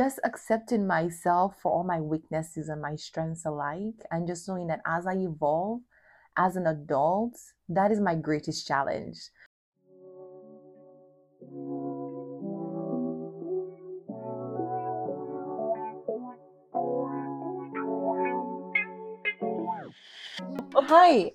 just accepting myself for all my weaknesses and my strengths alike, and just knowing that as I evolve as an adult, that is my greatest challenge. Oh, hi,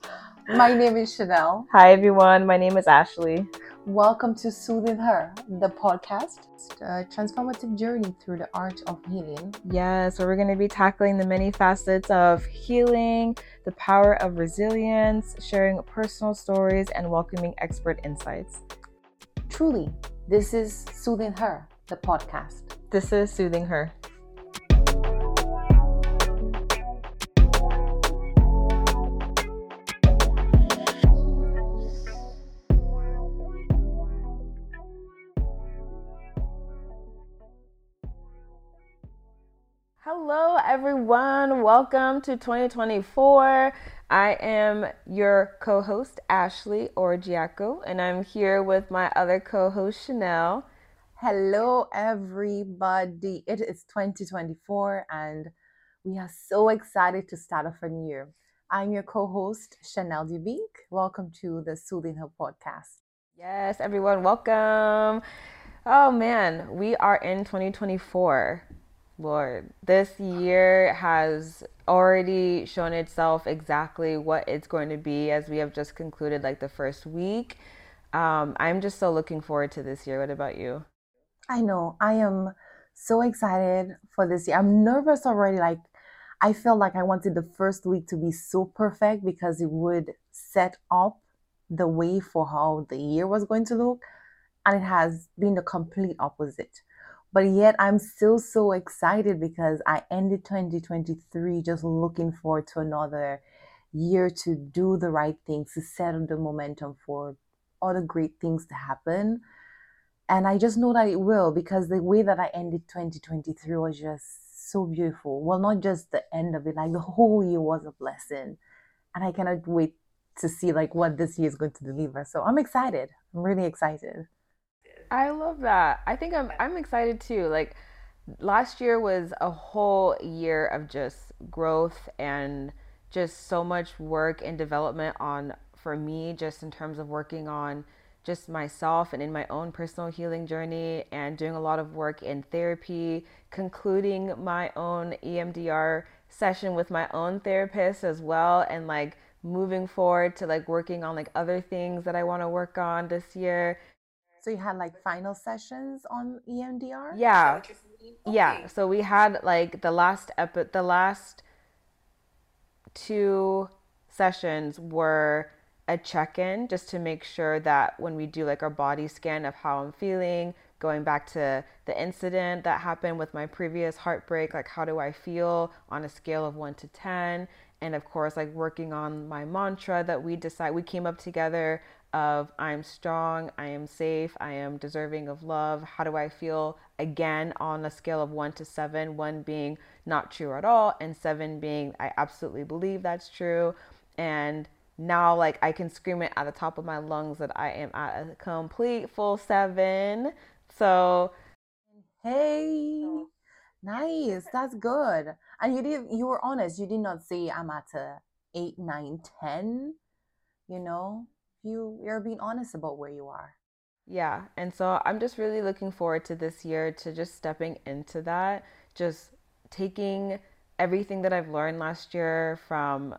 my name is Chanel. Hi, everyone. My name is Ashley. Welcome to Soothing Her, the podcast, a transformative journey through the art of healing. Yes, so we're going to be tackling the many facets of healing, the power of resilience, sharing personal stories, and welcoming expert insights. Truly, this is Soothing Her, the podcast. This is Soothing Her. Welcome to 2024. I am your co host, Ashley Orgiaco, and I'm here with my other co host, Chanel. Hello, everybody. It is 2024, and we are so excited to start off a new year. I'm your co host, Chanel Dubink. Welcome to the Soothing Her podcast. Yes, everyone, welcome. Oh man, we are in 2024. Lord, this year has already shown itself exactly what it's going to be as we have just concluded like the first week. Um, I'm just so looking forward to this year. What about you? I know. I am so excited for this year. I'm nervous already. Like, I felt like I wanted the first week to be so perfect because it would set up the way for how the year was going to look. And it has been the complete opposite. But yet, I'm still so excited because I ended 2023 just looking forward to another year to do the right things, to set up the momentum for other great things to happen. And I just know that it will because the way that I ended 2023 was just so beautiful. Well, not just the end of it, like the whole year was a blessing. And I cannot wait to see like what this year is going to deliver. So I'm excited. I'm really excited. I love that. I think I'm I'm excited too. Like last year was a whole year of just growth and just so much work and development on for me just in terms of working on just myself and in my own personal healing journey and doing a lot of work in therapy, concluding my own EMDR session with my own therapist as well and like moving forward to like working on like other things that I want to work on this year so you had like final sessions on EMDR? Yeah. Okay. Yeah. So we had like the last epi- the last two sessions were a check-in just to make sure that when we do like our body scan of how I'm feeling, going back to the incident that happened with my previous heartbreak, like how do I feel on a scale of 1 to 10? And of course, like working on my mantra that we decide we came up together of I'm strong, I am safe, I am deserving of love. How do I feel again on a scale of one to seven? One being not true at all, and seven being I absolutely believe that's true. And now, like, I can scream it at the top of my lungs that I am at a complete full seven. So, hey, nice, that's good. And you did, you were honest. You did not say I'm at a eight, nine, ten. You know, you you're being honest about where you are. Yeah. And so I'm just really looking forward to this year to just stepping into that, just taking everything that I've learned last year from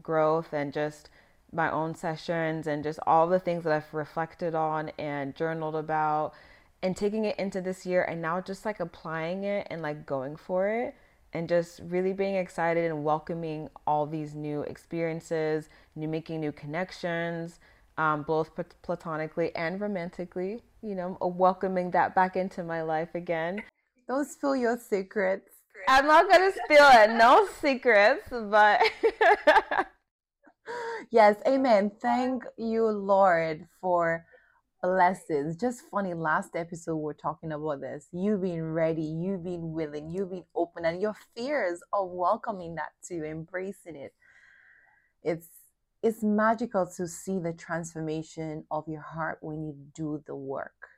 growth and just my own sessions and just all the things that I've reflected on and journaled about and taking it into this year and now just like applying it and like going for it and just really being excited and welcoming all these new experiences, new making new connections, um, both platonically and romantically. You know, welcoming that back into my life again. Don't spill your secrets. I'm not gonna spill it. No secrets, but yes, amen. Thank you, Lord, for blessings. Just funny, last episode we are talking about this. You being ready, you being willing, you being open, and your fears of welcoming that to embracing it. It's it's magical to see the transformation of your heart when you do the work.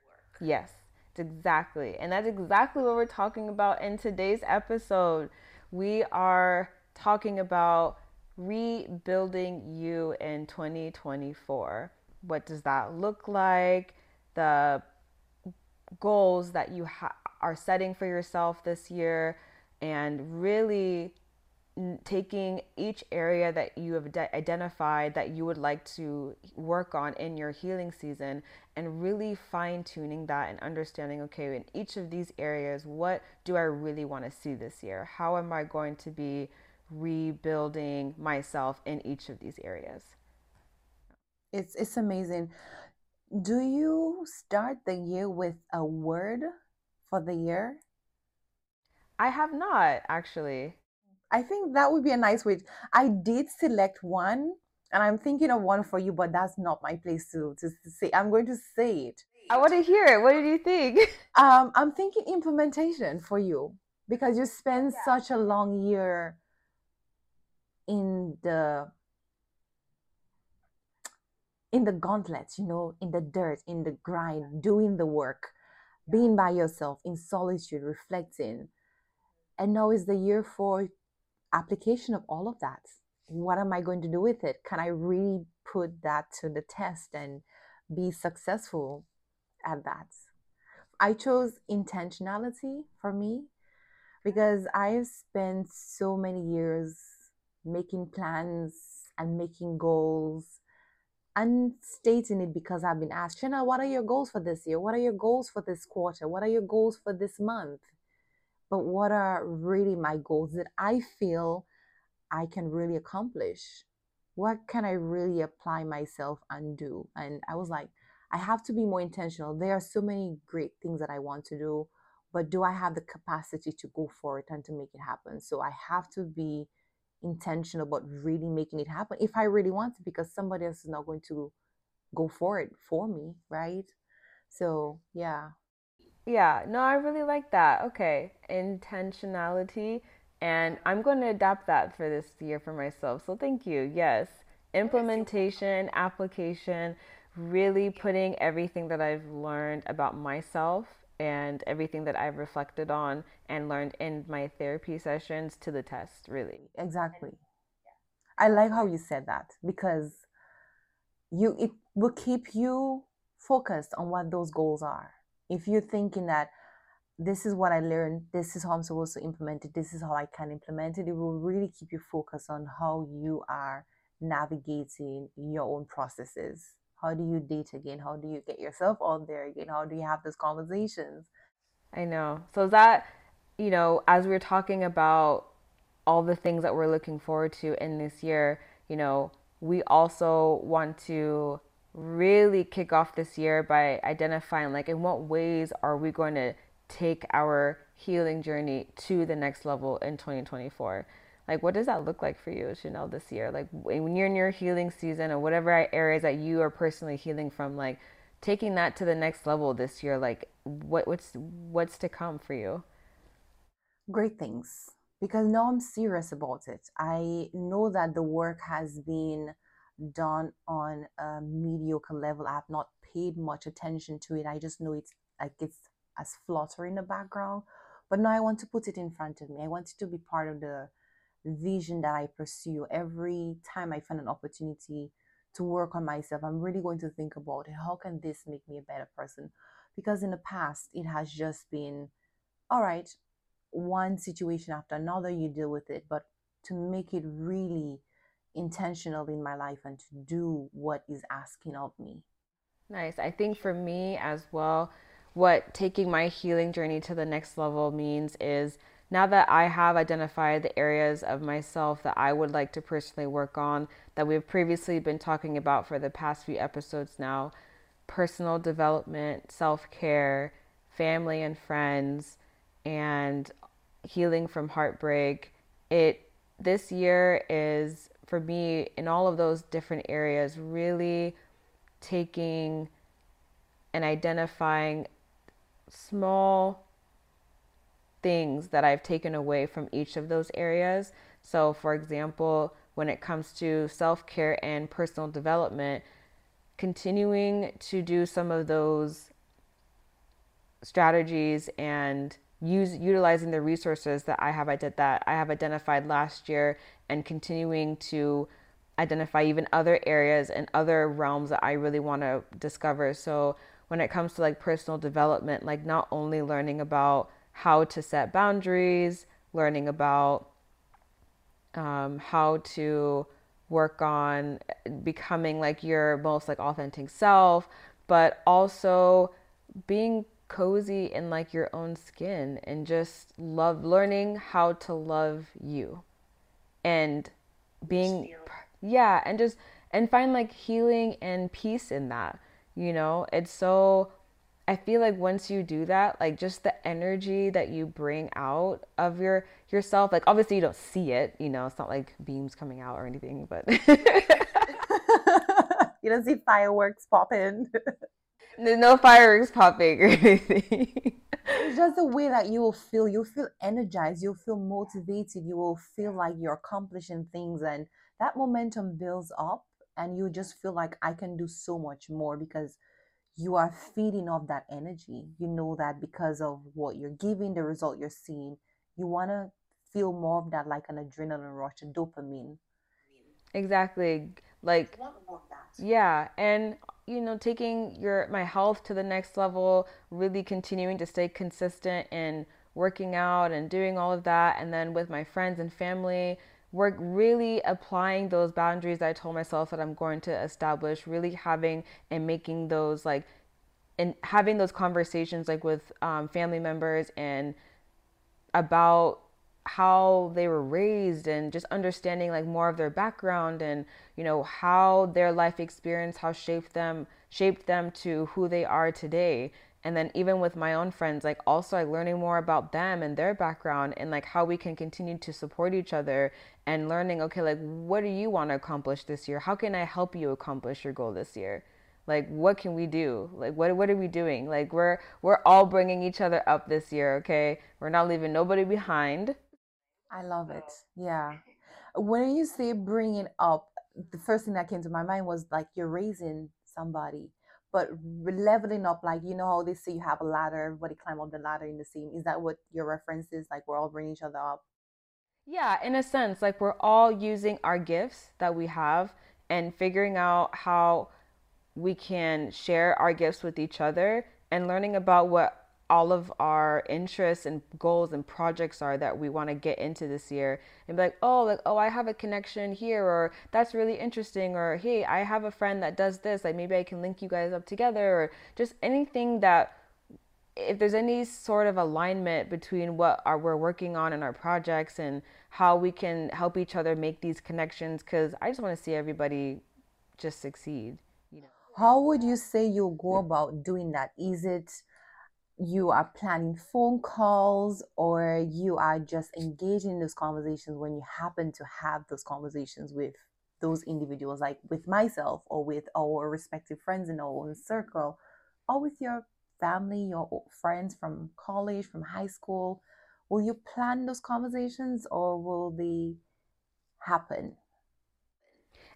Yes. Exactly. And that's exactly what we're talking about in today's episode. We are talking about rebuilding you in 2024. What does that look like? The goals that you ha- are setting for yourself this year, and really taking each area that you have de- identified that you would like to work on in your healing season and really fine tuning that and understanding okay in each of these areas what do i really want to see this year how am i going to be rebuilding myself in each of these areas it's it's amazing do you start the year with a word for the year i have not actually I think that would be a nice way. I did select one, and I'm thinking of one for you, but that's not my place to to say. I'm going to say it. I want to hear it. What did you think? Um, I'm thinking implementation for you because you spend yeah. such a long year in the in the gauntlets, you know, in the dirt, in the grind, doing the work, being by yourself in solitude, reflecting. And now is the year for application of all of that. What am I going to do with it? Can I really put that to the test and be successful at that? I chose intentionality for me because I've spent so many years making plans and making goals and stating it because I've been asked, Shana, what are your goals for this year? What are your goals for this quarter? What are your goals for this month? but what are really my goals that I feel I can really accomplish? What can I really apply myself and do? And I was like, I have to be more intentional. There are so many great things that I want to do, but do I have the capacity to go for it and to make it happen? So I have to be intentional about really making it happen if I really want to, because somebody else is not going to go for it for me, right? So, yeah, yeah, no, I really like that. Okay, intentionality. And I'm going to adapt that for this year for myself. So thank you. Yes, implementation, application, really putting everything that I've learned about myself and everything that I've reflected on and learned in my therapy sessions to the test, really. Exactly. I like how you said that because you it will keep you focused on what those goals are if you're thinking that this is what I learned, this is how I'm supposed to implement it, this is how I can implement it, it will really keep you focused on how you are navigating your own processes. How do you date again? How do you get yourself out there again? How do you have those conversations? I know. So that, you know, as we're talking about all the things that we're looking forward to in this year, you know, we also want to really kick off this year by identifying like in what ways are we going to take our healing journey to the next level in 2024 like what does that look like for you chanel this year like when you're in your healing season or whatever areas that you are personally healing from like taking that to the next level this year like what what's what's to come for you great things because now i'm serious about it i know that the work has been done on a mediocre level. I have not paid much attention to it. I just know it's like it's as flutter in the background. But now I want to put it in front of me. I want it to be part of the vision that I pursue. Every time I find an opportunity to work on myself, I'm really going to think about how can this make me a better person? Because in the past, it has just been, all right, one situation after another, you deal with it. But to make it really intentional in my life and to do what is asking of me. Nice. I think for me as well, what taking my healing journey to the next level means is now that I have identified the areas of myself that I would like to personally work on that we've previously been talking about for the past few episodes now personal development, self care, family and friends, and healing from heartbreak. It this year is for me in all of those different areas really taking and identifying small things that I've taken away from each of those areas. So, for example, when it comes to self care and personal development, continuing to do some of those strategies and use utilizing the resources that I have I did that I have identified last year and continuing to identify even other areas and other realms that I really want to discover. So when it comes to like personal development, like not only learning about how to set boundaries, learning about um, how to work on becoming like your most like authentic self, but also being cozy in like your own skin and just love learning how to love you. And being yeah and just and find like healing and peace in that you know? It's so i feel like once you do that like just the energy that you bring out of your yourself like obviously you don't see it you know it's not like beams coming out or anything but you don't see fireworks popping. There's no fireworks popping or anything. It's just the way that you will feel you'll feel energized you'll feel motivated you will feel like you're accomplishing things and that momentum builds up and you just feel like I can do so much more because you are feeding off that energy. You know that because of what you're giving, the result you're seeing, you want to feel more of that like an adrenaline rush, a dopamine. Exactly. Like yeah, and you know, taking your my health to the next level, really continuing to stay consistent in working out and doing all of that and then with my friends and family, work really applying those boundaries I told myself that I'm going to establish, really having and making those like and having those conversations like with um, family members and about how they were raised and just understanding like more of their background and you know how their life experience how shaped them shaped them to who they are today and then even with my own friends like also like learning more about them and their background and like how we can continue to support each other and learning okay like what do you want to accomplish this year? How can i help you accomplish your goal this year? Like what can we do? Like what what are we doing? Like we're we're all bringing each other up this year okay? We're not leaving nobody behind. I love it. Yeah. When you say bringing up the first thing that came to my mind was like you're raising somebody but leveling up like you know how they say you have a ladder everybody climb up the ladder in the same is that what your reference is? Like we're all bringing each other up? Yeah in a sense like we're all using our gifts that we have and figuring out how we can share our gifts with each other and learning about what all of our interests and goals and projects are that we want to get into this year and be like oh like oh i have a connection here or that's really interesting or hey i have a friend that does this like maybe i can link you guys up together or just anything that if there's any sort of alignment between what are, we're working on in our projects and how we can help each other make these connections because i just want to see everybody just succeed you know? How would you say you go about doing that? Is it you are planning phone calls or you are just engaging in those conversations when you happen to have those conversations with those individuals like with myself or with our respective friends in our own circle or with your family your friends from college from high school? Will you plan those conversations or will they happen?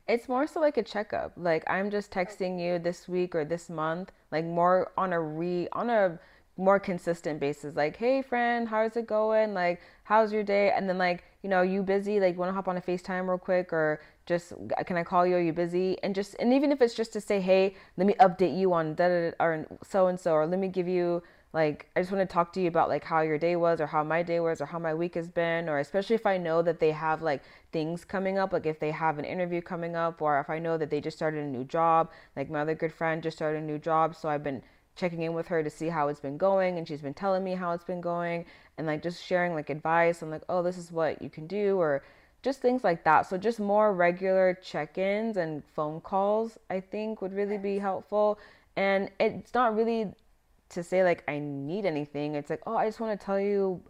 It's more so like a checkup. Like i'm just texting you this week or this month like more on a re on a more consistent basis like hey friend how's it going? Like how's your day? And then like you know you busy? Like want to hop on a facetime real quick? Or just uh, can i call you? Are you busy? And just and even if it's just to say hey let me update you on that or so and so or let me give you like i just want to talk to you about like how your day was or how my day was or how my week has been or especially if i know that they have like things coming up like if they have an interview coming up or if i know that they just started a new job like my other good friend just started a new job so i've been checking in with her to see how it's been going and she's been telling me how it's been going and like just sharing like advice and like oh this is what you can do or just things like that. So just more regular check-ins and phone calls i think would really be helpful. And it's not really to say like i need anything. It's like oh i just want to tell you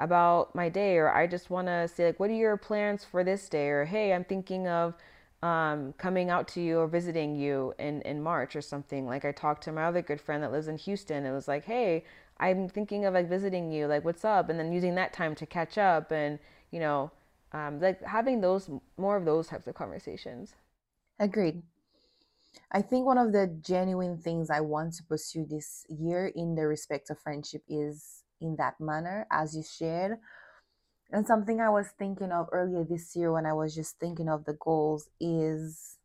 about my day or i just want to say like what are your plans for this day? or hey i'm thinking of um, coming out to you or visiting you in, in March or something. Like I talked to my other good friend that lives in Houston. It was like, hey, I'm thinking of like visiting you. Like, what's up? And then using that time to catch up and, you know, um, like having those more of those types of conversations. Agreed. I think one of the genuine things I want to pursue this year in the respect of friendship is in that manner, as you shared. And something I was thinking of earlier this year when I was just thinking of the goals is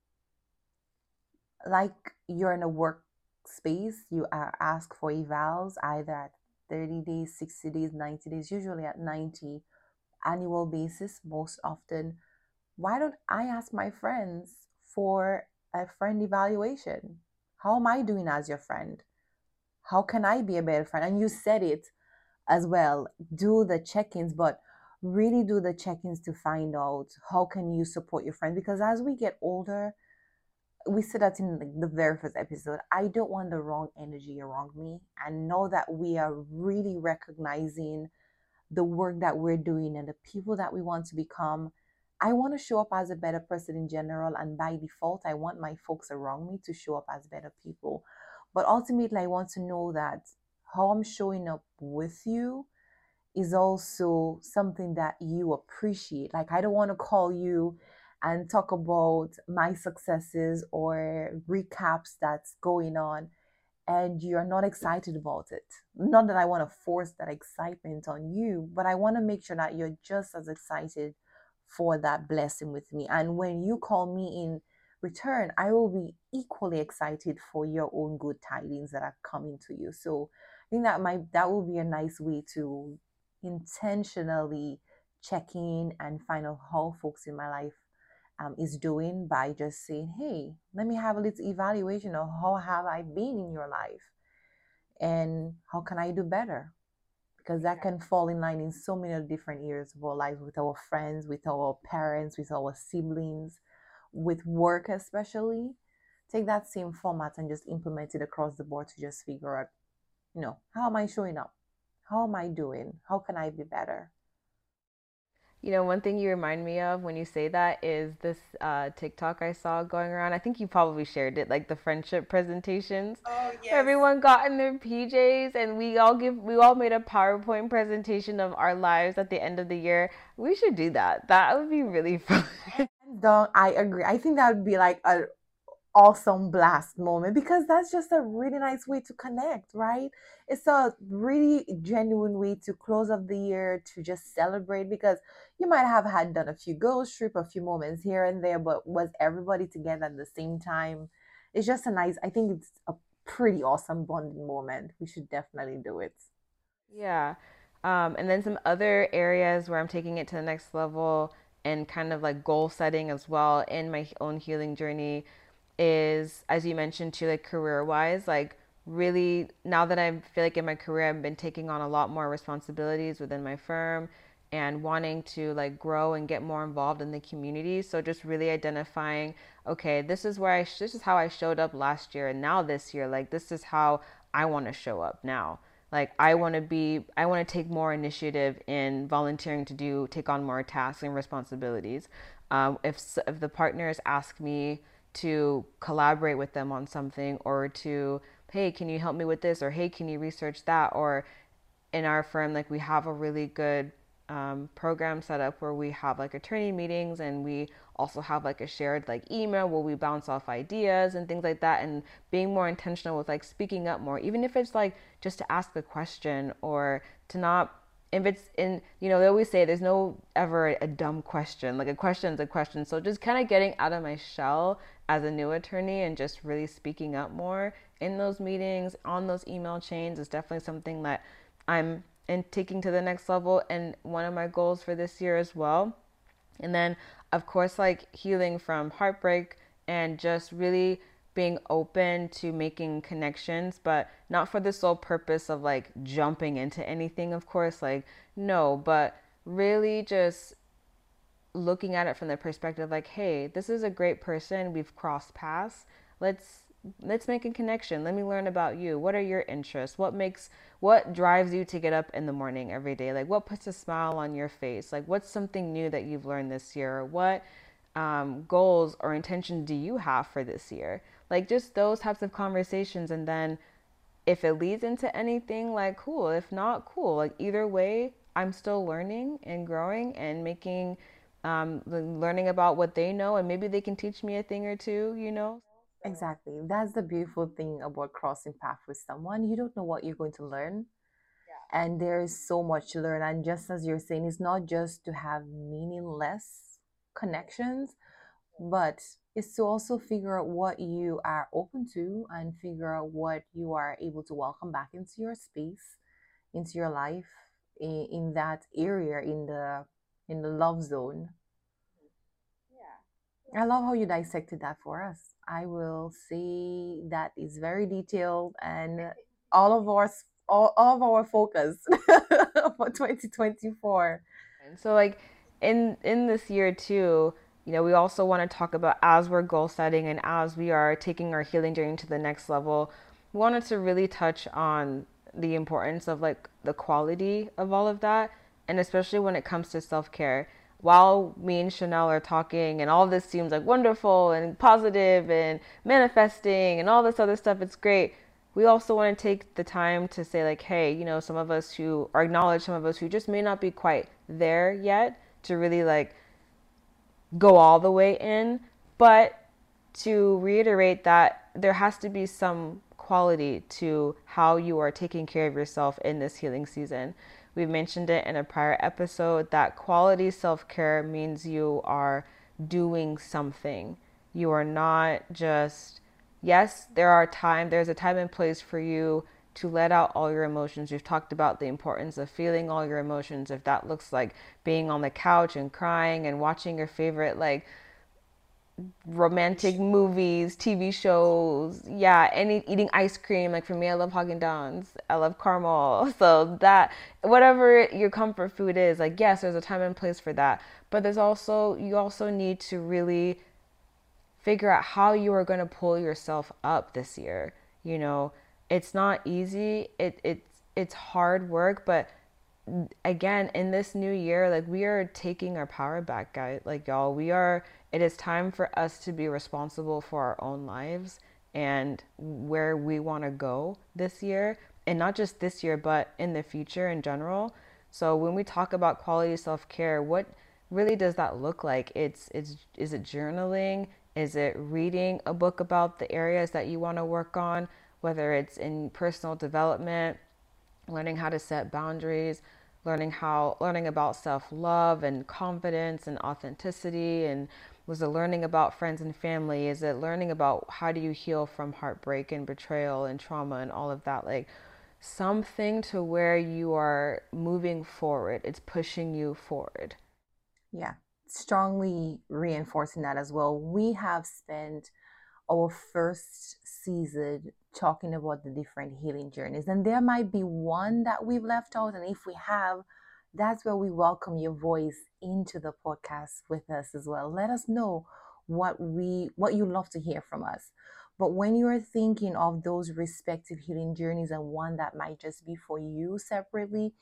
like you're in a workspace, you are asked for evals either at 30 days, 60 days, 90 days, usually at 90 annual basis most often. Why don't I ask my friends for a friend evaluation? How am I doing as your friend? How can I be a better friend? And you said it as well. Do the check-ins, but really do the check-ins to find out how can you support your friend because as we get older we said that in the very first episode i don't want the wrong energy around me. And know that we are really recognizing the work that we're doing and the people that we want to become i want to show up as a better person in general and by default i want my folks around me to show up as better people. But ultimately i want to know that how i'm showing up with you is also something that you appreciate like i don't want to call you and talk about my successes or recaps that's going on and you're not excited about it. Not that I want to force that excitement on you, but I want to make sure that you're just as excited for that blessing with me. And when you call me in return, I will be equally excited for your own good tidings that are coming to you. So I think that might that will be a nice way to intentionally checking and find out how folks in my life um, is doing by just saying, hey, let me have a little evaluation of how have I been in your life and how can I do better? Because that can fall in line in so many different areas of our lives with our friends, with our parents, with our siblings, with work especially. Take that same format and just implement it across the board to just figure out, you know, how am I showing up? How am I doing? How can I be better? You know, one thing you remind me of when you say that is this uh, TikTok I saw going around. I think you probably shared it, like the friendship presentations, Oh, yes. everyone got in their PJs and we all give, we all made a PowerPoint presentation of our lives at the end of the year. We should do that. That would be really fun. And don't I agree? I think that would be like a awesome blast moment because that's just a really nice way to connect, right? It's a really genuine way to close up the year to just celebrate because you might have had done a few girls trip, a few moments here and there, but was everybody together at the same time? It's just a nice, I think it's a pretty awesome bonding moment. We should definitely do it. Yeah. Um, and then some other areas where I'm taking it to the next level and kind of like goal setting as well in my own healing journey is, as you mentioned too, like career wise, like really now that I feel like in my career I've been taking on a lot more responsibilities within my firm and wanting to like grow and get more involved in the community. So just really identifying, okay, this is where I sh- this is how I showed up last year and now this year like this is how I want to show up now. Like I want to be I want to take more initiative in volunteering to do take on more tasks and responsibilities. Um, if if the partners ask me to collaborate with them on something or to hey can you help me with this? or hey can you research that? or in our firm like we have a really good um, program set up where we have like attorney meetings and we also have like a shared like email where we bounce off ideas and things like that. And being more intentional with like speaking up more even if it's like just to ask a question or to not if it's in you know they always say there's no ever a dumb question. Like a question's a question. So just kind of getting out of my shell as a new attorney and just really speaking up more in those meetings on those email chains is definitely something that i'm in taking to the next level and one of my goals for this year as well and then, of course, like healing from heartbreak and just really being open to making connections, but not for the sole purpose of like jumping into anything, of course. Like, no, but really just looking at it from the perspective like, hey, this is a great person. We've crossed paths. Let's let's make a connection. Let me learn about you. What are your interests? What makes what drives you to get up in the morning every day? Like what puts a smile on your face? Like what's something new that you've learned this year? What um, goals or intentions do you have for this year? Like just those types of conversations and then if it leads into anything like cool if not cool like either way i'm still learning and growing and making um, learning about what they know and maybe they can teach me a thing or two you know Exactly. That's the beautiful thing about crossing paths with someone. You don't know what you're going to learn. And there is so much to learn. And just as you're saying, it's not just to have meaningless connections, but it's to also figure out what you are open to and figure out what you are able to welcome back into your space, into your life, in, in that area, in the in the love zone. Yeah. I love how you dissected that for us. I will say that is very detailed and all of our all, all of our focus for 2024. And so like in in this year too, you know, we also want to talk about as we're goal setting and as we are taking our healing journey to the next level, we wanted to really touch on the importance of like the quality of all of that and especially when it comes to self-care while me and Chanel are talking and all this seems like wonderful and positive and manifesting and all this other stuff, it's great. We also want to take the time to say, like, hey, you know, some of us who are acknowledge some of us who just may not be quite there yet to really like go all the way in, but to reiterate that there has to be some quality to how you are taking care of yourself in this healing season. We mentioned it in a prior episode that quality self care means you are doing something. You are not just, yes, there are time, there's a time and place for you to let out all your emotions. We've talked about the importance of feeling all your emotions. If that looks like being on the couch and crying and watching your favorite, like, romantic movies, TV shows, yeah, any eating ice cream. Like for me, I love Haagen Dazs. I love caramel. So that whatever your comfort food is, like yes, there's a time and place for that. But there's also you also need to really figure out how you are going to pull yourself up this year. You know, it's not easy. It it's it's hard work, but again in this new year like we are taking our power back guys like y'all we are it is time for us to be responsible for our own lives and where we want to go this year and not just this year but in the future in general. So when we talk about quality self-care what really does that look like? It's it's is it journaling? Is it reading a book about the areas that you want to work on whether it's in personal development learning how to set boundaries, learning how learning about self-love and confidence and authenticity and was it learning about friends and family? Is it learning about how do you heal from heartbreak and betrayal and trauma and all of that? Like something to where you are moving forward. It's pushing you forward. Yeah, strongly reinforcing that as well. We have spent our first season talking about the different healing journeys. And there might be one that we've left out. And if we have, that's where we welcome your voice into the podcast with us as well. Let us know what we what you love to hear from us. But when you're thinking of those respective healing journeys and one that might just be for you separately,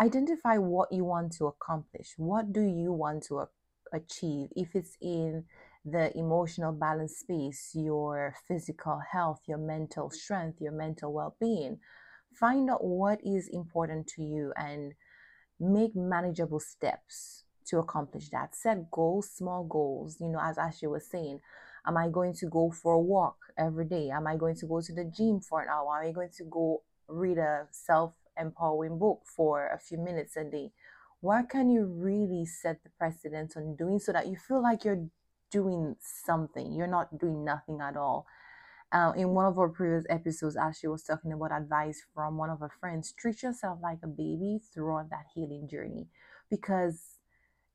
identify what you want to accomplish. What do you want to achieve? If it's in the emotional balance space, your physical health, your mental strength, your mental well being. Find out what is important to you and make manageable steps to accomplish that. Set goals, small goals. You know, as Ashley was saying, am I going to go for a walk every day? Am I going to go to the gym for an hour? Am I going to go read a self empowering book for a few minutes a day? What can you really set the precedent on doing so that you feel like you're doing something. You're not doing nothing at all. Uh, in one of our previous episodes, Ashley was talking about advice from one of her friends. Treat yourself like a baby throughout that healing journey because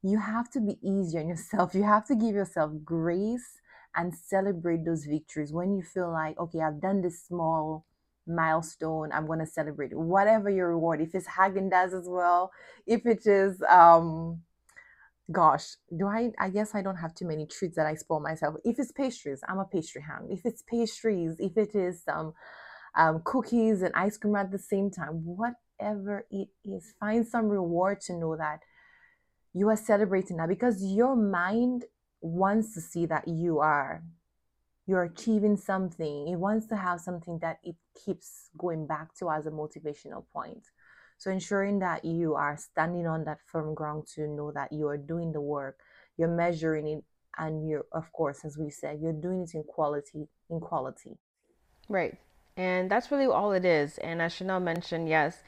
you have to be easy on yourself. You have to give yourself grace and celebrate those victories when you feel like, okay, I've done this small milestone. I'm going to celebrate whatever your reward. If it's Haagen Dazs as well, if it is um, gosh, do I? I guess I don't have too many treats that I spoil myself. If it's pastries, I'm a pastry hound. If it's pastries, if it is some um, cookies and ice cream at the same time, whatever it is, find some reward to know that you are celebrating that because your mind wants to see that you are you're achieving something. It wants to have something that it keeps going back to as a motivational point. So ensuring that you are standing on that firm ground to know that you are doing the work, you're measuring it and you're of course as we said you're doing it in quality in quality Right. And that's really all it is. And as Chanel mentioned, yes,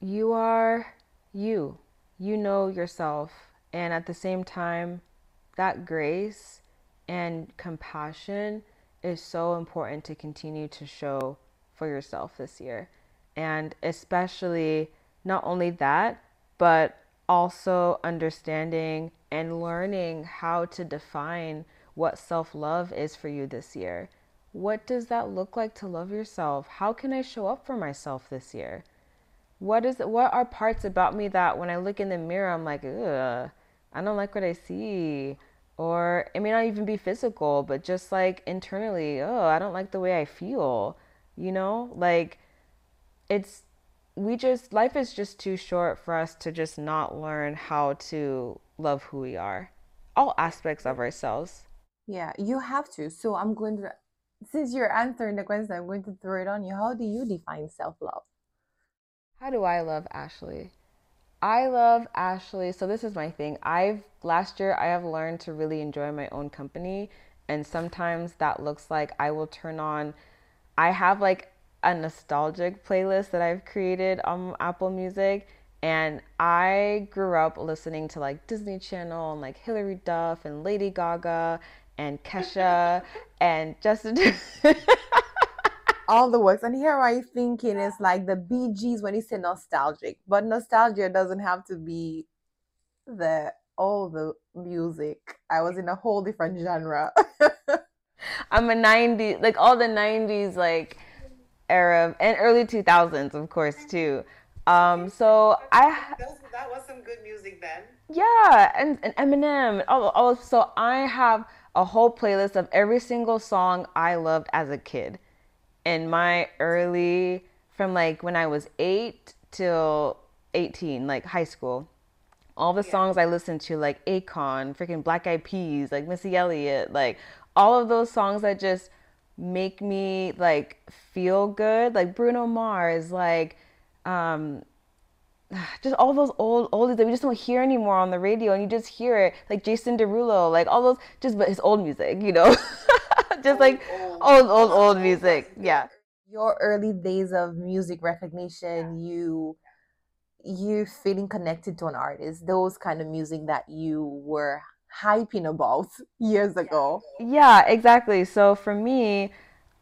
you are you. You know yourself. And at the same time, that grace and compassion is so important to continue to show for yourself this year. And especially not only that, but also understanding and learning how to define what self love is for you this year. What does that look like to love yourself? How can I show up for myself this year? What is what are parts about me that when I look in the mirror I'm like, ugh, I don't like what I see. Or it may not even be physical, but just like internally, oh, I don't like the way I feel. You know? Like it's we just life is just too short for us to just not learn how to love who we are. All aspects of ourselves. yeah you have to so i'm going to since you're answering the question i'm going to throw it on you how do you define self-love How do I love Ashley? I love Ashley. So this is my thing. I've last year I have learned to really enjoy my own company and sometimes that looks like I will turn on I have like a nostalgic playlist that I've created on Apple Music and I grew up listening to like Disney Channel and like Hilary Duff and Lady Gaga and Kesha and Justin all the works. And here i thinking is like the Bee Gees when you say nostalgic but nostalgia doesn't have to be the all the music. I was in a whole different genre. I'm a 90s like all the 90s like era and early 2000s of course too. Um so I that was some good music then. yeah, and, and Eminem. Oh, oh, so I have a whole playlist of every single song I loved as a kid in my early from like when I was 8 till 18, like high school. All the Yeah. songs I listened to like Akon, freaking Black Eyed Peas, like Missy Elliott, like all of those songs that just make me like feel good, like Bruno Mars, like um just all those old oldies that we just don't hear anymore on the radio and you just hear it. Like Jason Derulo like all those just but his old music you know? Just like Old, old. old A old lot of old old music yeah. Your early days of music recognition, you you feeling connected to an artist, those kind of music that you were hyping about years ago. yeah exactly so for me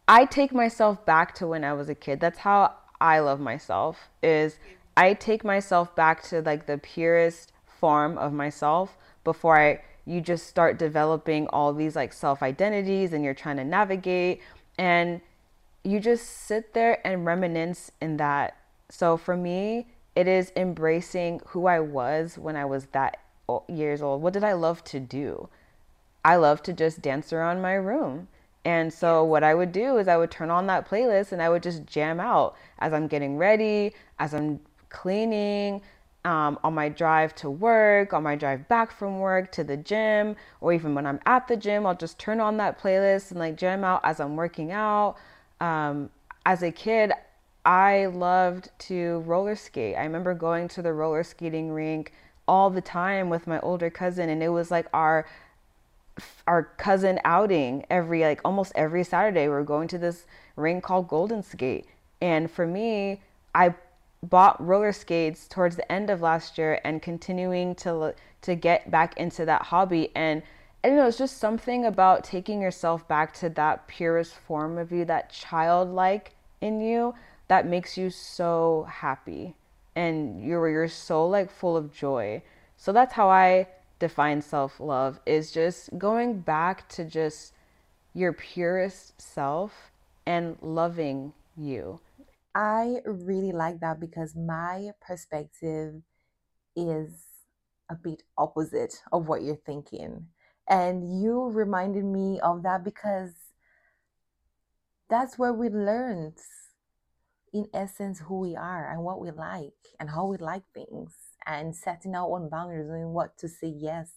I take myself back to when I was a kid that's how I love myself is I take myself back to like the purest form of myself before I you just start developing all these like self identities and you're trying to navigate and you just sit there and reminisce in that. So for me, it is embracing who I was when I was that years old. What did I love to do? I love to just dance around my room. And so what I would do is I would turn on that playlist and I would just jam out as I'm getting ready, as I'm cleaning, um, on my drive to work, on my drive back from work to the gym, or even when I'm at the gym, I'll just turn on that playlist and like jam out as I'm working out. Um, as a kid, I loved to roller skate. I remember going to the roller skating rink all the time with my older cousin, and it was like our our cousin outing every like almost every Saturday. We are going to this ring called Golden Skate. And for me, I bought roller skates towards the end of last year and continuing to to get back into that hobby and I don't know, it's just something about taking yourself back to that purest form of you, that childlike in you that makes you so happy and you're you're so like full of joy. So that's how I define self-love is just going back to just your purest self and loving you. I really like that because my perspective is a bit opposite of what you're thinking. And you reminded me of that because that's where we learned, in essence, who we are and what we like and how we like things and setting our own boundaries and what to say yes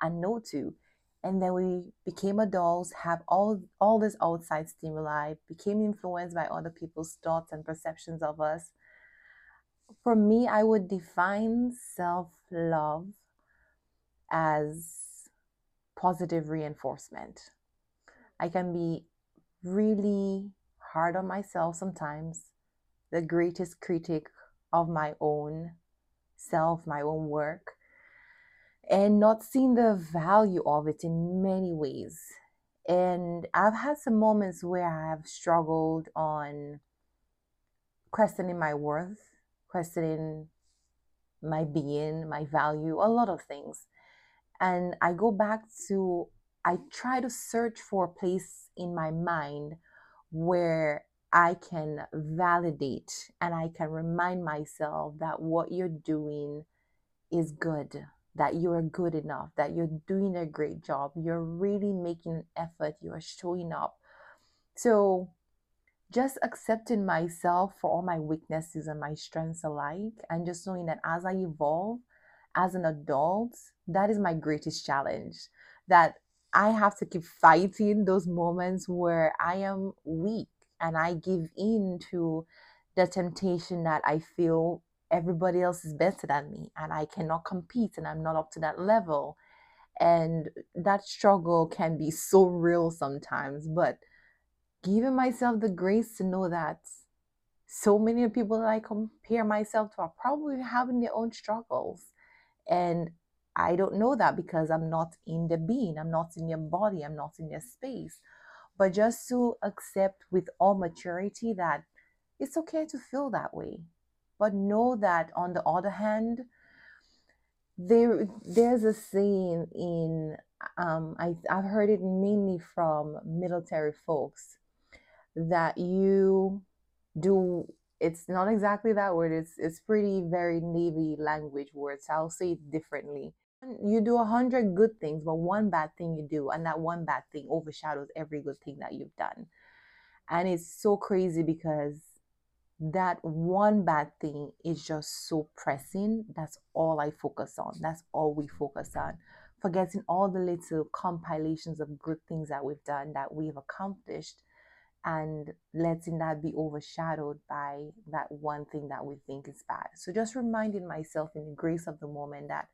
and no to. And then we became adults, have all all this outside stimuli, became influenced by other people's thoughts and perceptions of us. For me, I would define self love as positive reinforcement. I can be really hard on myself sometimes, the greatest critic of my own self, my own work, and not seeing the value of it in many ways. And I've had some moments where I have struggled on questioning my worth, questioning my being, my value, a lot of things. And I go back to, I try to search for a place in my mind where I can validate and I can remind myself that what you're doing is good, that you're good enough, that you're doing a great job, you're really making an effort, you're showing up. So, just accepting myself for all my weaknesses and my strengths alike, and just knowing that as I evolve as an adult, that is my greatest challenge. That I have to keep fighting those moments where I am weak and I give in to the temptation that I feel everybody else is better than me and I cannot compete and I'm not up to that level. And that struggle can be so real sometimes, but giving myself the grace to know that so many people that I compare myself to are probably having their own struggles. And I don't know that because I'm not in the being, I'm not in your body, I'm not in your space. But just to accept with all maturity that it's okay to feel that way. But know that on the other hand, there there's a saying in um, I, I've heard it mainly from military folks that you do it's not exactly that word it's it's pretty very navy language words i'll say it differently you do a hundred good things but one bad thing you do and that one bad thing overshadows every good thing that you've done. And it's so crazy because that one bad thing is just so pressing. That's all i focus on. That's all we focus on. Forgetting all the little compilations of good things that we've done that we've accomplished and letting that be overshadowed by that one thing that we think is bad. So just reminding myself in the grace of the moment that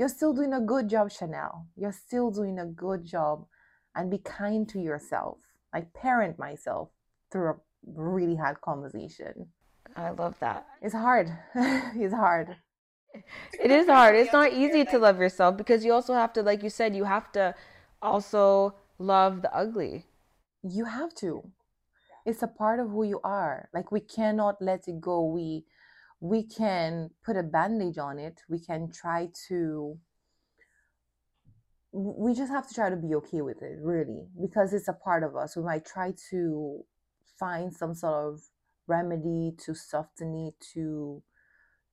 you're still doing a good job, Chanel. You're still doing a good job and be kind to yourself. I parent myself through a really hard conversation. I love that. It's hard. it's hard. It is hard. It's not easy to love yourself because you also have to, like you said, you have to also love the ugly you have to it's a part of who you are like we cannot let it go we we can put a bandage on it we can try to we just have to try to be okay with it really because it's a part of us we might try to find some sort of remedy to soften it to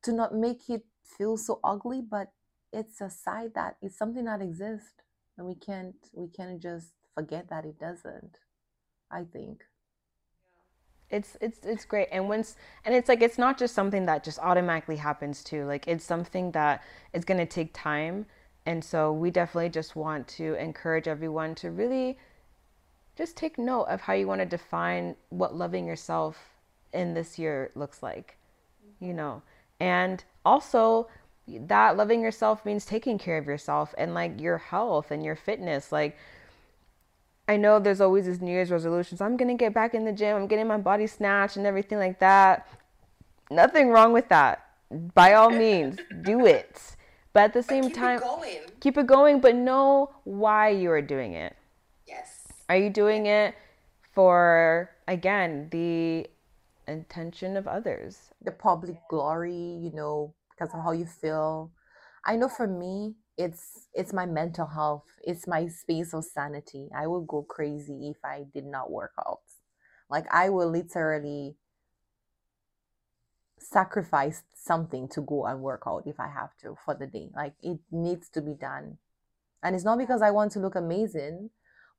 to not make it feel so ugly but it's a side that it's something that exists and we can't we can't just forget that it doesn't I think. It's it's it's great. And once and it's like it's not just something that just automatically happens too. Like it's something that is going to take time. And so we definitely just want to encourage everyone to really just take note of how you want to define what loving yourself in this year looks like. You know. And also that loving yourself means taking care of yourself and like your health and your fitness. Like I know there's always this New Year's resolutions. I'm gonna get back in the gym. I'm getting my body snatched and everything like that. Nothing wrong with that. By all means, do it. But at the same keep time, it keep it going. But know why you are doing it. Yes. Are you doing it for again the intention of others, the public glory? You know, because of how you feel. I know for me, it's it's my mental health it's my space of sanity. I will go crazy if i did not work out. Like i will literally sacrifice something to go and work out if i have to for the day. Like it needs to be done. And it's not because i want to look amazing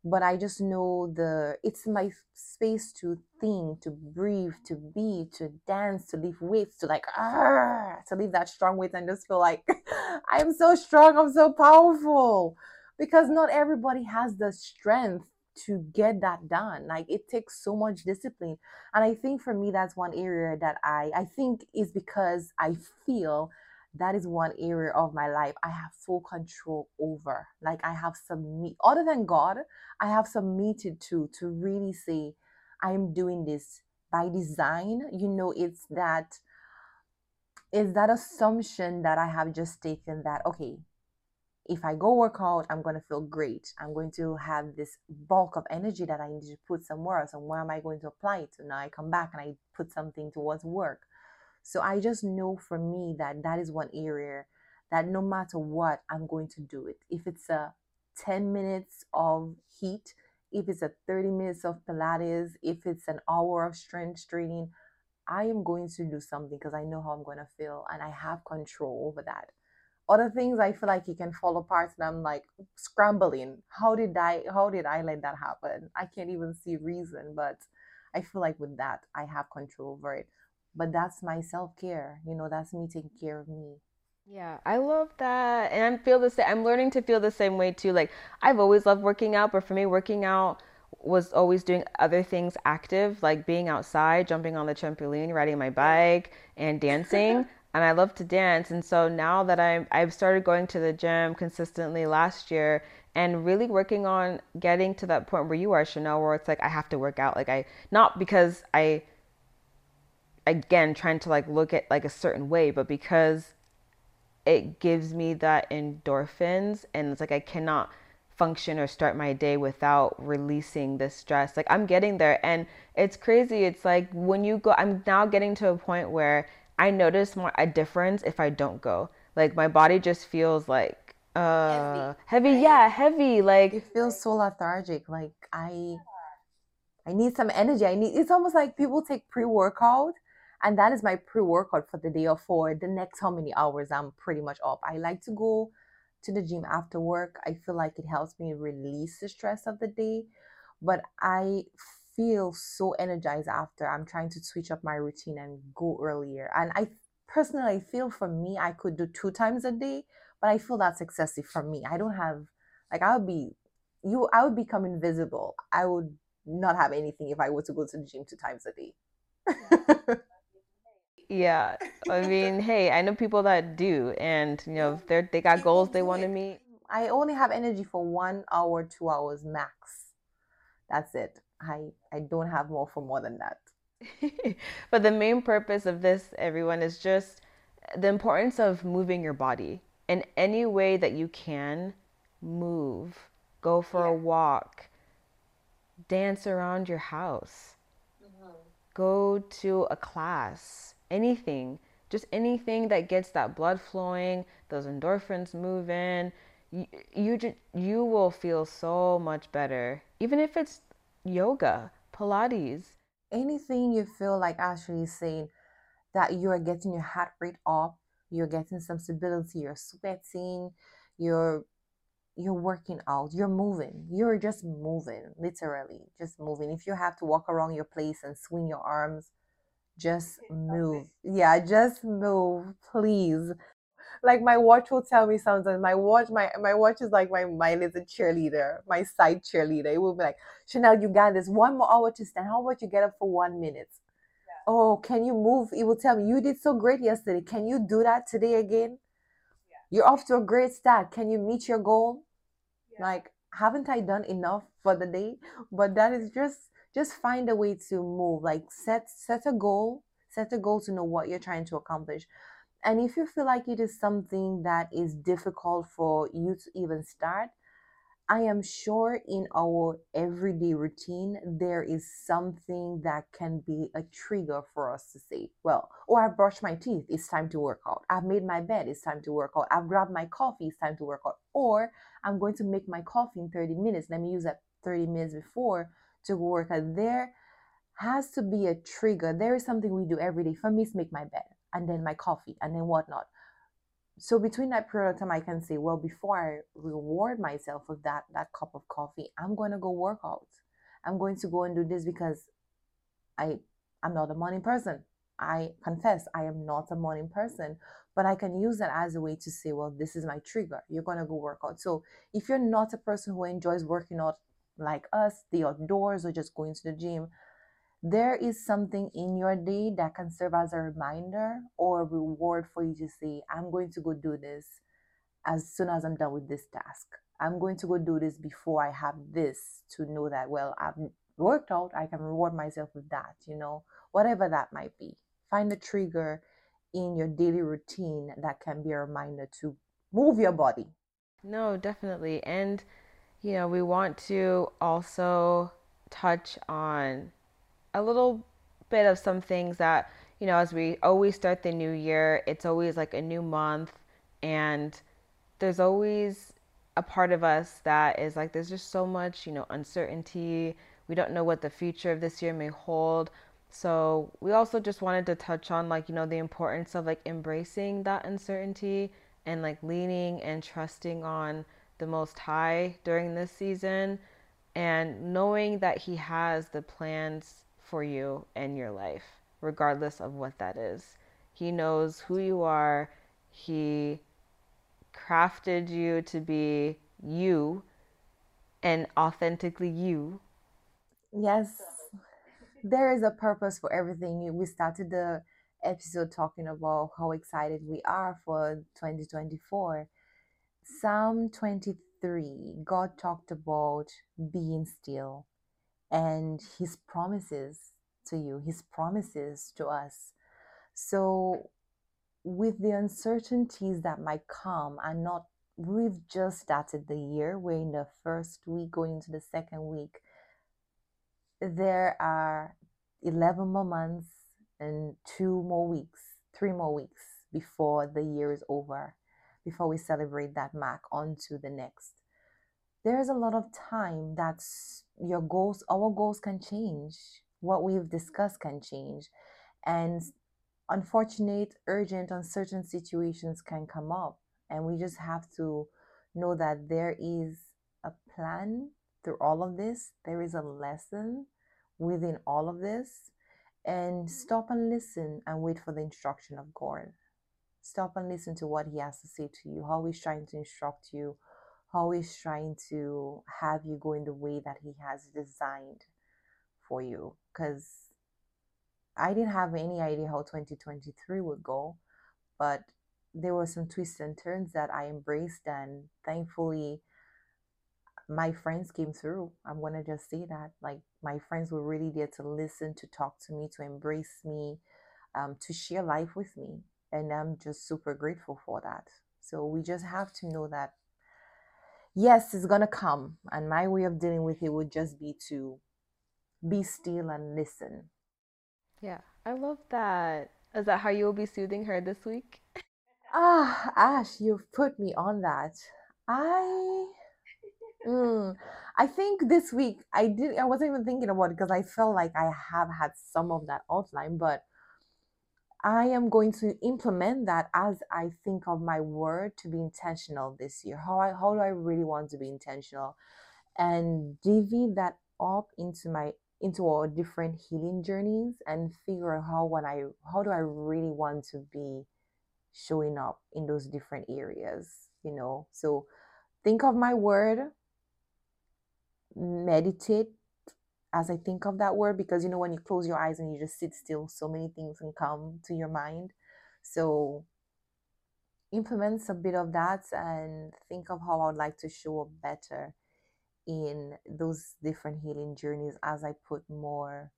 but I just know the it's my space to think, to breathe, to be, to dance, to lift weights, to like ah, to leave that strong weight and just feel like I'm so strong, I'm so powerful. Because not everybody has the strength to get that done. Like it takes so much discipline. And I think for me that's one area that I I think is because I feel that is one area of my life I have full control over. Like I have submit other than God, I have submitted to to really say I am doing this by design. You know, it's that is that assumption that I have just taken that okay, if I go work out, I'm going to feel great. I'm going to have this bulk of energy that I need to put somewhere else. And where am I going to apply it? So now I come back and I put something towards work. So I just know for me that that is one area that no matter what, I'm going to do it. If it's a 10 minutes of HIIT, if it's a 30 minutes of Pilates, if it's an hour of strength training, I am going to do something because I know how I'm going to feel and I have control over that. Other things I feel like you can fall apart and I'm like scrambling. How did I how did I let that happen? I can't even see reason, but I feel like with that I have control over it. But that's my self-care. You know, that's me taking care of me. Yeah, I love that. And I feel the same. I'm learning to feel the same way too. Like I've always loved working out, but for me, working out was always doing other things active, like being outside, jumping on the trampoline, riding my bike, and dancing. And I love to dance. And so now that I'm, I've started going to the gym consistently last year and really working on getting to that point where you are, Chanel, where it's like I have to work out. Like I, not because I, again, trying to like look at like a certain way, but because it gives me that endorphins and it's like I cannot function or start my day without releasing this stress. Like I'm getting there and it's crazy. It's like when you go I'm now getting to a point where I notice more a difference if I don't go. Like my body just feels like uh heavy, Right? yeah, heavy Like it feels so lethargic. Like I I need some energy. I need it's almost like people take pre-workout and that is my pre-workout for the day or for the next how many hours I'm pretty much up. I like to go to the gym after work. I feel like it helps me release the stress of the day, but I feel so energized after. I'm trying to switch up my routine and go earlier. And I personally feel for me I could do two times a day, but I feel that's excessive for me. I don't have like I would be you I would become invisible. I would not have anything if I were to go to the gym two times a day. yeah. I mean, hey, I know people that do and you know, they're they got goals they want to meet. I only have energy for one hour, two hours max. That's it. I I don't have more for more than that. But the main purpose of this, everyone, is just the importance of moving your body in any way that you can. Move, go for a walk, dance around your house, Mhm. go to a class, anything, just anything that gets that blood flowing, those endorphins moving. You, you, ju- you will feel so much better, even if it's yoga, Pilates. Anything you feel like actually saying that you are getting your heart rate up, you're getting some stability, you're sweating, you're you're working out, you're moving, you're just moving, literally, just moving. If you have to walk around your place and swing your arms, just move. Yeah, just move, please. Like my watch will tell me sometimes. My watch, my my watch is like my my little cheerleader, my side cheerleader. It will be like, Chanel, you got this. One more hour to stand. How about you get up for one minute? Oh, can you move? It will tell me you did so great yesterday. Can you do that today again? You're off to a great start. Can you meet your goal? Like, haven't I done enough for the day? But that is just just find a way to move. Like set set a goal. Set a goal to know what you're trying to accomplish. And if you feel like it is something that is difficult for you to even start, I am sure in our everyday routine, there is something that can be a trigger for us to say, well, oh, I've brushed my teeth, it's time to work out. I've made my bed, it's time to work out. I've grabbed my coffee, it's time to work out. Or I'm going to make my coffee in 30 minutes. Let me use that 30 minutes before to work out. There has to be a trigger. There is something we do every day. For me, it's make my bed and then my coffee and then whatnot so between that period of time i can say well before i reward myself with that that cup of coffee i'm going to go work out i'm going to go and do this because i i'm not a morning person i confess i am not a morning person but i can use that as a way to say well this is my trigger you're going to go work out so if you're not a person who enjoys working out like us the outdoors or just going to the gym there is something in your day that can serve as a reminder or a reward for you to say, I'm going to go do this as soon as I'm done with this task. I'm going to go do this before I have this to know that, well, I've worked out, I can reward myself with that, you know, whatever that might be. Find a trigger in your daily routine that can be a reminder to move your body. No, definitely. And, you know, we want to also touch on a little bit of some things that, you know, as we always start the new year, it's always like a new month. And there's always a part of us that is like, there's just so much, you know, uncertainty. We don't know what the future of this year may hold. So we also just wanted to touch on like, you know, the importance of like embracing that uncertainty and like leaning and trusting on the Most High during this season and knowing that He has the plans for you and your life, regardless of what that is. He knows who you are. He crafted you to be you and authentically you. Yes, there is a purpose for everything. We started the episode talking about how excited we are for 2024. Psalm 23, God talked about being still and his promises to you, his promises to us. So, with the uncertainties that might come and not we've just started the year we're in the first week going into the second week there are 11 more months and two more weeks three more weeks before the year is over before we celebrate that mark on to the next. There's a lot of time that's your goals our goals can change. What we've discussed can change. And unfortunate urgent uncertain situations can come up. And we just have to know that there is a plan through all of this. There is a lesson within all of this. And stop and listen and wait for the instruction of god stop and listen to what he has to say to you. How he's trying to instruct you. How he's trying to have you go in the way that he has designed for you. Because i didn't have any idea how 2023 would go but there were some twists and turns that i embraced and thankfully my friends came through. I'm to just say that like my friends were really there to listen to talk to me to embrace me um, to share life with me and i'm just super grateful for that so we just have to know that yes, it's going to come. And my way of dealing with it would just be to be still and listen. Yeah, I love that. Is that how you'll be soothing her this week? Ah, Ash, you've put me on that. I. Mm, I think this week I did. I wasn't even thinking about it because I felt like I have had some of that outline, but I am going to implement that as I think of my word to be intentional this year. How I how do I really want to be intentional and divvy that up into my into our different healing journeys and figure out how when I how do I really want to be showing up in those different areas, you know. So think of my word, meditate as I think of that word because you know when you close your eyes and you just sit still, so many things can come to your mind. So implement a bit of that and think of how I would like to show up better in those different healing journeys as I put more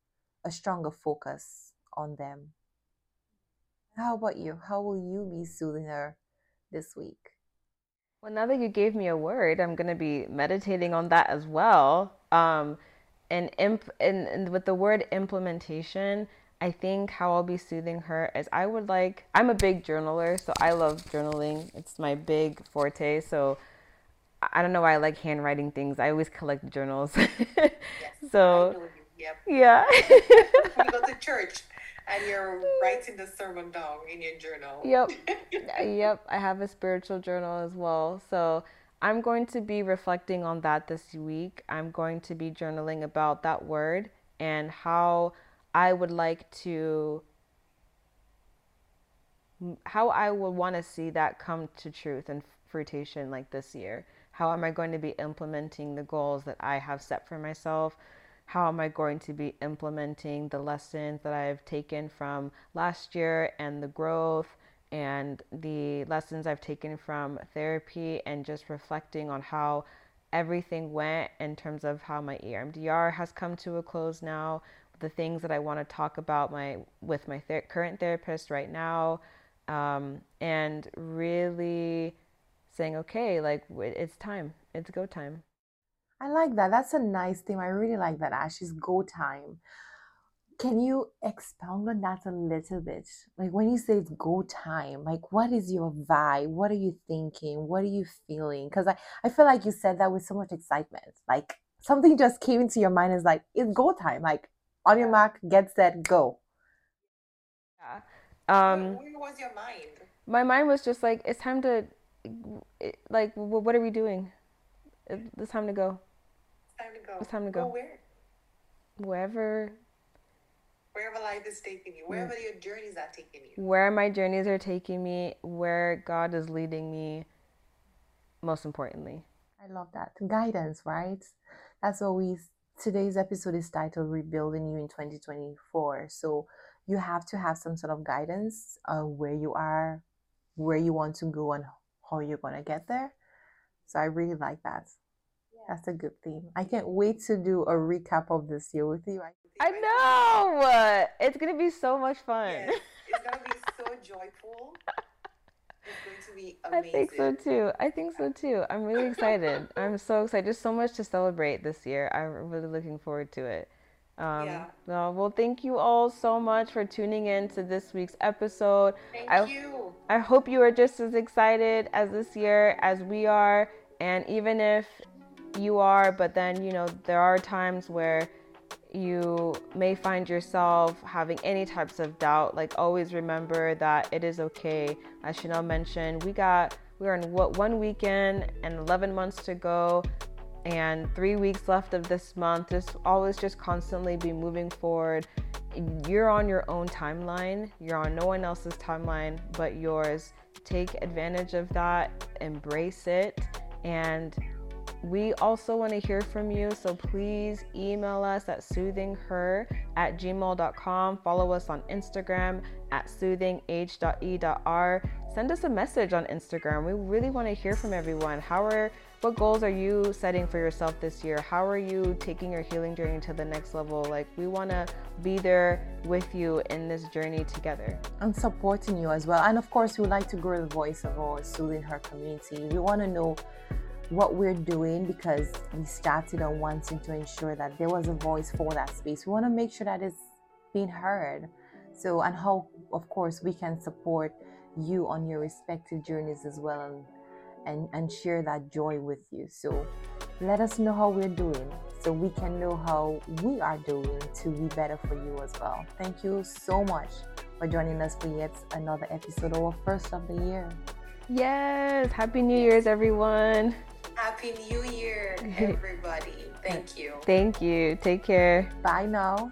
a stronger focus on them. How about you? How will you be soothing her this week? Well, now that you gave me a word, I'm going to be meditating on that as well. Um, and imp and, and with the word implementation I think how I'll be soothing her is I would like I'm a big journaler, so I love journaling. It's my big forte. So I don't know why I like handwriting things. I always collect journals. yes, so yep. Yeah. you go to church and you're writing the sermon down in your journal. Yep. yep. I have a spiritual journal as well. So I'm going to be reflecting on that this week. I'm going to be journaling about that word and how I would like to how I would want to see that come to truth and fruition like this year. How am I going to be implementing the goals that I have set for myself? how am I going to be implementing the lessons that I've taken from last year and the growth and the lessons I've taken from therapy and just reflecting on how everything went in terms of how my EMDR has come to a close now, the things that I want to talk about my with my ther- current therapist right now, um, and really saying, okay, like it's time, it's go time. I like that. That's a nice thing. I really like that, Ashley's go time. Can you expound on that a little bit? Like when you say it's go time, like what is your vibe? What are you thinking? What are you feeling? Because I, I feel like you said that with so much excitement. Like something just came into your mind is like, it's go time. Like on your mark, get set, go. Yeah. Um, Where was your mind? My mind was just like, it's time to, like, what are we doing? It's time to go. It's time to go. It's time to go. Go where? Wherever wherever life is taking you, wherever your journeys are taking you. Where my journeys are taking me, where God is leading me, most importantly. I love that. Guidance, right? That's what we, today's episode is titled Rebuilding You in 2024. So you have to have some sort of guidance uh, where you are, where you want to go, and how you're going to get there. So I really like that. That's a good theme. I can't wait to do a recap of this year with you. I know. It's gonna be so much fun. Yes, it's gonna be so joyful. It's going to be amazing. I think so too. I think so too. I'm really excited. I'm so excited. There's so much to celebrate this year. I'm really looking forward to it. Um, yeah. Well, well, thank you all so much for tuning in to this week's episode. Thank I, you. I hope you are just as excited as this year as we are. And even if you are, but then, you know, there are times where you may find yourself having any types of doubt. Like, always remember that it is okay. As Chanel mentioned, we got, we're in what, one weekend and 11 months to go and three weeks left of this month. Just always just constantly be moving forward. You're on your own timeline, you're on no one else's timeline but yours. Take advantage of that, embrace it, and we also want to hear from you, so please email us at soothingher at gmail.com. Follow us on Instagram at soothingh.e.r. Send us a message on Instagram. We really want to hear from everyone. How are what goals are you setting for yourself this year? How are you taking your healing journey to the next level? Like, we want to be there with you in this journey together. And supporting you as well. And of course, we would like to grow the voice of our Soothing Her community. We want to know what we're doing because we started on wanting to ensure that there was a voice for that space. We want to make sure that it's being heard. So, and how, of course, we can support you on your respective journeys as well and, and, and share that joy with you. So, let us know how we're doing so we can know how we are doing to be better for you as well. Thank you so much for joining us for yet another episode, our first of the year. Yes, Happy New Year's, everyone. Happy New Year, everybody. Thank you. Thank you. Take care. Bye now.